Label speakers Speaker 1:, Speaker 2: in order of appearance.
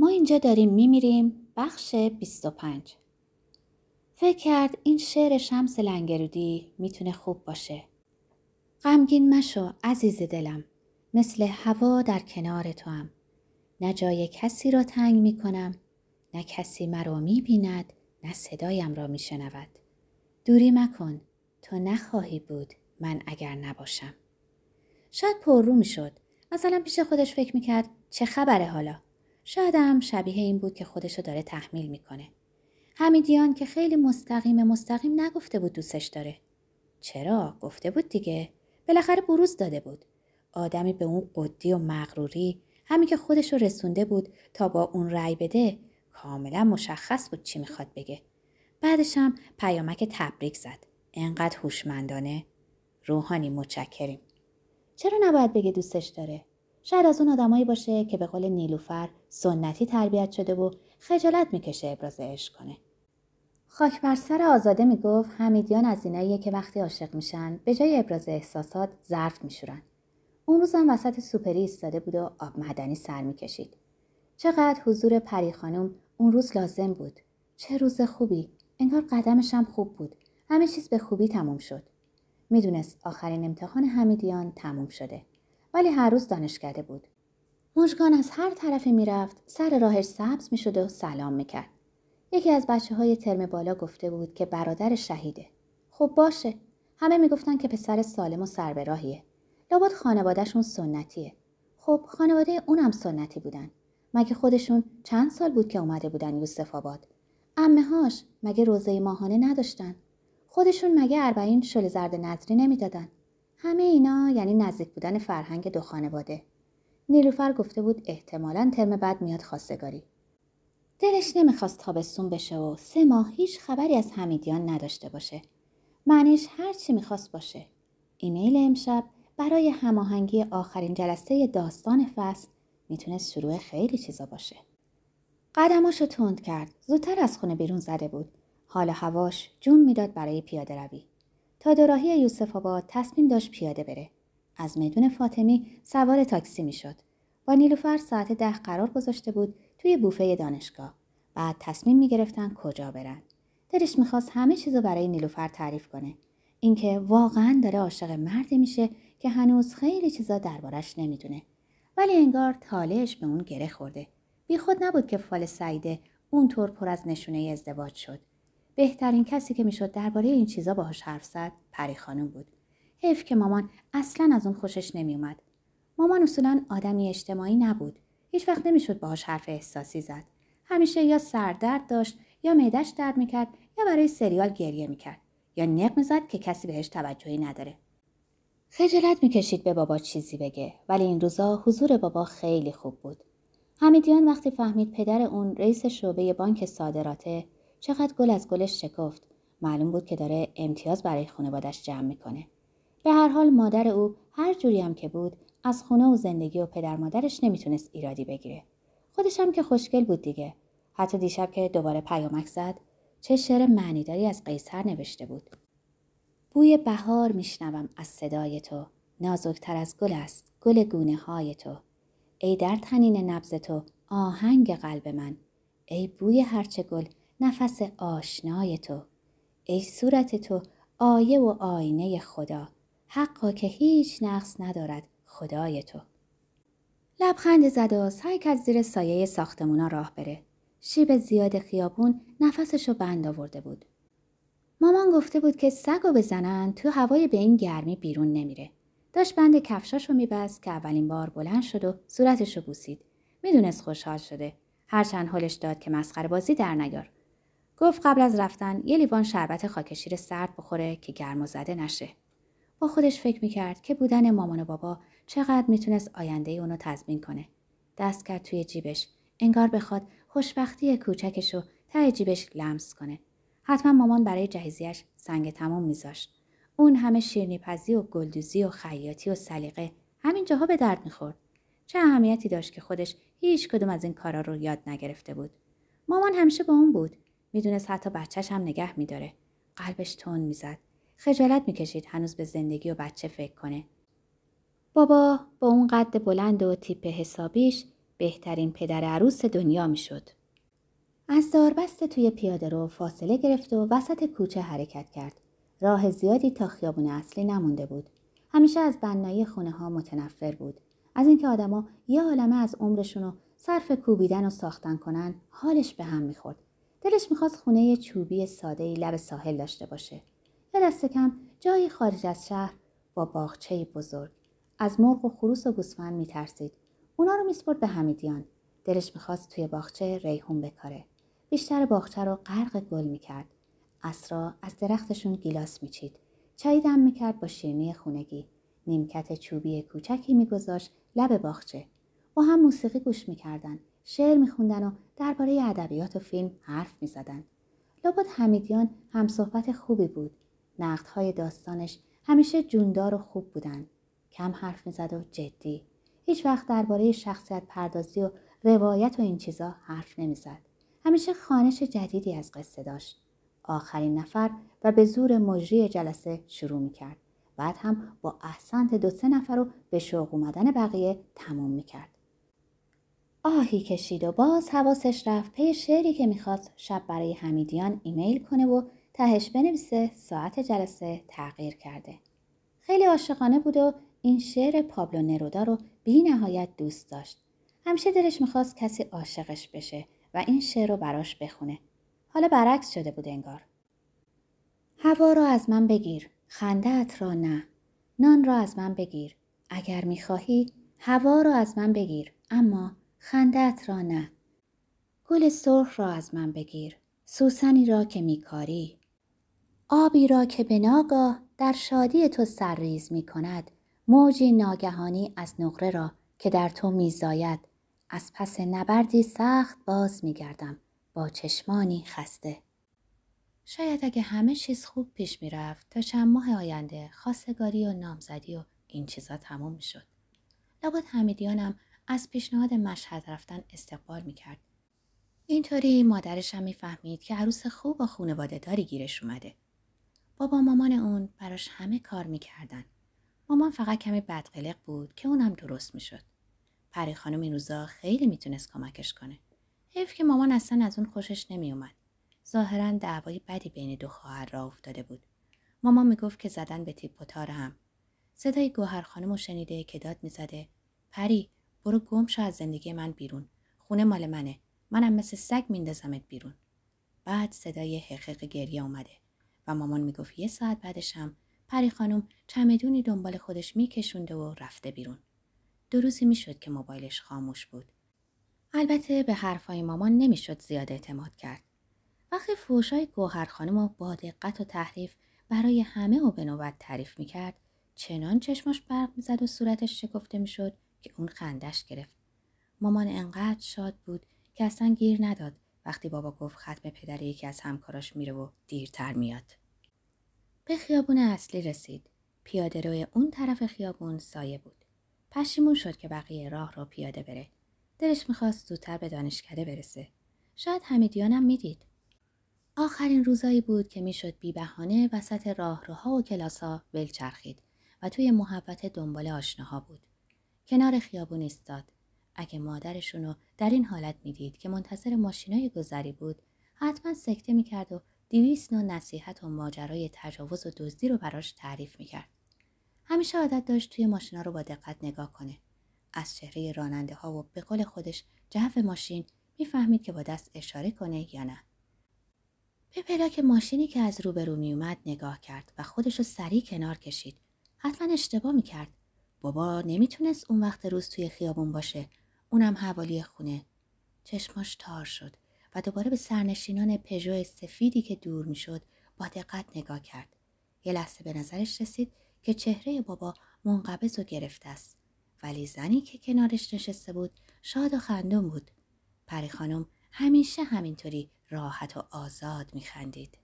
Speaker 1: ما اینجا داریم میمیریم بخش 25 فکر کرد این شعر شمس لنگرودی می‌تونه خوب باشه. غمگین مشو عزیز دلم مثل هوا در کنار تو هم. نه جای کسی را تنگ می‌کنم نه کسی مرا می‌بیند نه صدایم را میشنود. دوری مکن تو نخواهی بود من اگر نباشم. شاید پررو می‌شد. مثلا پیش خودش فکر می‌کرد چه خبره حالا؟ شاید هم شبیه این بود که خودشو داره تحمیل می‌کنه. حمیدیان که خیلی مستقیم مستقیم نگفته بود دوستش داره. چرا؟ گفته بود دیگه. بالاخره بروز داده بود. آدمی به اون قدی و مغروری همین که خودشو رسونده بود تا با اون رأی بده کاملا مشخص بود چی می‌خواد بگه. بعدش هم پیامک تبریک زد. انقدر هوشمندانه. روحانی متشکریم. چرا نباید بگه دوستش داره؟ شاید از اون آدمایی باشه که به قول نیلوفر سنتی تربیت شده و خجالت می‌کشه ابراز عشق کنه. خاک بر سر آزاده می‌گفت حمیدیان از ایناییه که وقتی عاشق میشن به جای ابراز احساسات ظرف میشورن. اون روزم وسط سوپری ایستاده بود و آب معدنی سر می‌کشید. چقدر حضور پری خانم اون روز لازم بود. چه روز خوبی. انگار قدمش هم خوب بود. همه چیز به خوبی تموم شد. می‌دونست آخرین امتحان حمیدیان تموم شده. ولی هر روز دانشکده بود. مژگان از هر طرفی می‌رفت سر راهش سبز می‌شد و سلام می‌کرد. یکی از بچه های ترم بالا گفته بود که برادر شهیده. خب باشه. همه می‌گفتن که پسر سالم و سر به راهیه. لابد خانوادهشون سنتیه. خب خانواده اونم سنتی بودن. مگه خودشون چند سال بود که اومده بودن یوسف آباد؟ امه هاش مگه روزه ماهانه نداشتن؟ خودشون مگه اربعین شل زرد نظری نمی‌دادن؟ همه اینا یعنی نزدیک بودن فرهنگ دو خانواده. نیلوفر گفته بود احتمالا ترم بعد میاد خواستگاری. دلش نمی‌خواست تابستون بشه و سه ماه هیچ خبری از حمیدیان نداشته باشه. معنیش هر چی می‌خواست باشه. ایمیل امشب برای هماهنگی آخرین جلسه داستان فصل می‌تونست شروع خیلی چیزا باشه. قدماشو تند کرد. زودتر از خونه بیرون زده بود. حال هواش جون می‌داد برای پیاده روی. تا دوراهی یوسف آباد تصمیم داشت پیاده بره. از میدون فاطمی سوار تاکسی می‌شد. با نیلوفر ساعت ده قرار گذاشته بود توی بوفه دانشگاه. بعد تصمیم می‌گرفتن کجا برن. دلش می‌خواست همه چیزو برای نیلوفر تعریف کنه. اینکه واقعا داره عاشق مردی میشه که هنوز خیلی چیزا دربارش نمی‌دونه. ولی انگار تالهش به اون گره خورده. بیخود نبود که فال سعیده اونطور پر از نشونه ازدواج شد. بهترین کسی که می‌شد درباره این چیزا باهاش حرف زد پری خانم بود. حیف که مامان اصلا از اون خوشش نمیومد. مامان اصولا آدمی اجتماعی نبود. هیچ وقت نمی‌شد باهاش حرف احساسی زد. همیشه یا سردرد داشت یا معدش درد می‌کرد یا برای سریال گریه می‌کرد یا نق می‌زد که کسی بهش توجهی نداره. خجالت می‌کشید به بابا چیزی بگه ولی این روزا حضور بابا خیلی خوب بود. حمیدیان وقتی فهمید پدر اون رئیس شعبه بانک صادراته چقدر گل از گلش شکفت. معلوم بود که داره امتیاز برای خانوادش جمع می‌کنه. به هر حال مادر او هر جوری هم که بود از خونه و زندگی و پدر مادرش نمی‌تونست ایرادی بگیره. خودش هم که خوشگل بود دیگه. حتی دیشب که دوباره پیامک زد چه شعر معنیداری از قیصر نوشته بود. بوی بهار میشنوم از صدای تو. نازکتر از گل است گل گونه های تو. ای در تنین نبز تو آهنگ قلب من. ای بوی هرچه گل نفس آشنای تو. ای صورت تو آیه و آینه خدا. حقا که هیچ نقص ندارد خدای تو. لبخند زد و سعی کرد زیر سایه ساختمونا راه بره. شیب زیاد خیابون نفسشو بند آورده بود. مامان گفته بود که سگو بزنن تو هوای به این گرمی بیرون نمیره. داشت بند کفشاشو میبست که اولین بار بلند شد و صورتشو بوسید. می‌دونست خوشحال شده. هرچند حالش داد که مسخره بازی در نیار. گفت قبل از رفتن یه لیوان شربت خاکشیر سرد بخوره که گرم و زده نشه. با خودش فکر می‌کرد که بودن مامان و بابا چقدر می‌تونست آینده اونو تضمین کنه. دست کرد توی جیبش. انگار بخواد خوشبختی کوچکش رو ته جیبش لمس کنه. حتما مامان برای جهیزیش سنگ تموم میذاشت. اون همه شیرنیپزی و گلدوزی و خیاطی و سلیقه همین جاها به درد می‌خورد. چه اهمیتی داشت که خودش هیچ کدوم از این کارا رو یاد نگرفته بود. مامان همیشه با اون بود. می‌دونست حتی بچهش هم نگه میداره. قلبش تون می‌زد. خجالت می‌کشید هنوز به زندگی و بچه فکر کنه. بابا با اون قد بلند و تیپ حسابیش بهترین پدر عروس دنیا می‌شد. از داربست توی پیاده رو فاصله گرفت و وسط کوچه حرکت کرد. راه زیادی تا خیابون اصلی نمونده بود. همیشه از بنایی خونه ها متنفر بود. از اینکه آدما یه عالمه از عمرشون رو صرف کوبیدن و ساختن کنن حالش به هم می‌خورد. دلش می‌خواست خونه چوبی ساده ای لب ساحل داشته باشه. یا دست کم جایی خارج از شهر با باغچه بزرگ. از مرغ و خروس و گوسفند میترسید. اونا رو میسپرد به حمیدیان. دلش می‌خواست توی باغچه ریحون بکاره. بیشتر باغچه رو غرق گل می‌کرد. اسرا از درختشون گیلاس میچید. چای دم می‌کرد با شیرنی خونگی. نیمکت چوبی کوچکی میگذاشت لب باغچه. با هم موسیقی گوش می‌کردن. شعر میخوندن و درباره ادبیات و فیلم حرف می‌زدن. لابد حمیدیان هم صحبت خوبی بود. نقدهای داستانش همیشه جوندار و خوب بودن. کم حرف می‌زد و جدی. هیچ وقت درباره شخصیت پردازی و روایت و این چیزا حرف نمی‌زد. همیشه خانش جدیدی از قصه داشت. آخرین نفر و به زور مجری جلسه شروع می کرد. بعد هم با احسنت دو سه نفر رو به شوق اومدن بقیه تموم می کرد. آهی کشید و باز حواسش رفت پی شعری که می‌خواست شب برای حمیدیان ایمیل کنه و تهش بنویسه ساعت جلسه تغییر کرده. خیلی عاشقانه بود و این شعر پابلو نرودا رو بی نهایت دوست داشت. همیشه دلش می‌خواست کسی عاشقش بشه و این شعر رو براش بخونه. حالا برعکس شده بود انگار. هوا را از من بگیر، خندت را نه. نان را از من بگیر. اگر می‌خواهی هوا را از من بگیر اما خندت را نه. گل سرخ را از من بگیر. سوسنی را که میکاری. آبی را که به ناگاه در شادی تو سرریز می کند. موجی ناگهانی از نقره را که در تو میزاید از پس نبردی سخت باز میگردم با چشمانی خسته شاید اگه همه چیز خوب پیش می‌رفت تا چند ماه آینده خواستگاری و نامزدی و این چیزا تموم می‌شد لابد حمیدیانم از پیشنهاد مشهد رفتن استقبال می‌کرد اینطوری مادرش هم می‌فهمید که عروس خوب و خونواده داری گیرش اومده بابا مامان اون براش همه کار می‌کردن مامان فقط کمی بدقلق بود که اونم درست می‌شد پری خانم این روزا خیلی می‌تونست کمکش کنه. حیف که مامان اصلا از اون خوشش نمیومد. ظاهرا دعوای بدی بین دو خواهر را افتاده بود. مامان می‌گفت که زدن به تیپ هم. صدای گوهر خانم شنیده که داد می‌زده پری برو گم شو از زندگی من بیرون. خونه مال منه. منم مثل سگ میندازمت بیرون. بعد صدای حقیق گریه اومده و مامان می‌گفت یه ساعت بعدش هم پری خانم چمدونی دنبال خودش میکشونده و رفته بیرون. دو روزی می‌شد که موبایلش خاموش بود. البته به حرفای مامان نمی‌شد زیاد اعتماد کرد. وقتی فوشای گوهر خانم و با دقت و تحریف برای همه و به نوبت تعریف می‌کرد چنان چشمش برق می‌زد و صورتش شکفته می‌شد که اون خندش گرفت. مامان انقدر شاد بود که اصلا گیر نداد وقتی بابا گفت ختم پدر یکی از همکاراش میره و دیرتر میاد. به خیابون اصلی رسید. پیاده روی اون طرف خیابون سایه بود. پشیمون شد که بقیه راه را پیاده بره. دلش می‌خواست زودتر به دانشکده برسه. شاید حمیدیانم می‌دید. آخرین روزایی بود که می‌شد بی بهانه وسط راهروها و کلاسها ول چرخید و توی محبت دنبال آشناها بود. کنار خیابون ایستاد. اگه مادرشونو در این حالت می‌دید که منتظر ماشینای گذری بود حتما سکته می‌کرد و دیویس نوع نصیحت و ماجرای تجاوز و دزدی رو براش تعریف می‌کرد. همیشه عادت داشت توی ماشینا رو با دقت نگاه کنه. از چهره راننده ها و به قول خودش جو ماشین می‌فهمید که با دست اشاره کنه یا نه. به پلاک ماشینی که از روبرو میومد نگاه کرد و خودش رو سریع کنار کشید. حتما اشتباه می‌کرد. بابا نمی‌تونست اون وقت روز توی خیابون باشه. اونم حوالی خونه. چشماش تار شد و دوباره به سرنشینان پژو سفیدی که دور می‌شد با دقت نگاه کرد. یه لحظه به نظرش رسید که چهره بابا منقبض و گرفته است ولی زنی که کنارش نشسته بود شاد و خندون بود پری خانم همیشه همینطوری راحت و آزاد میخندید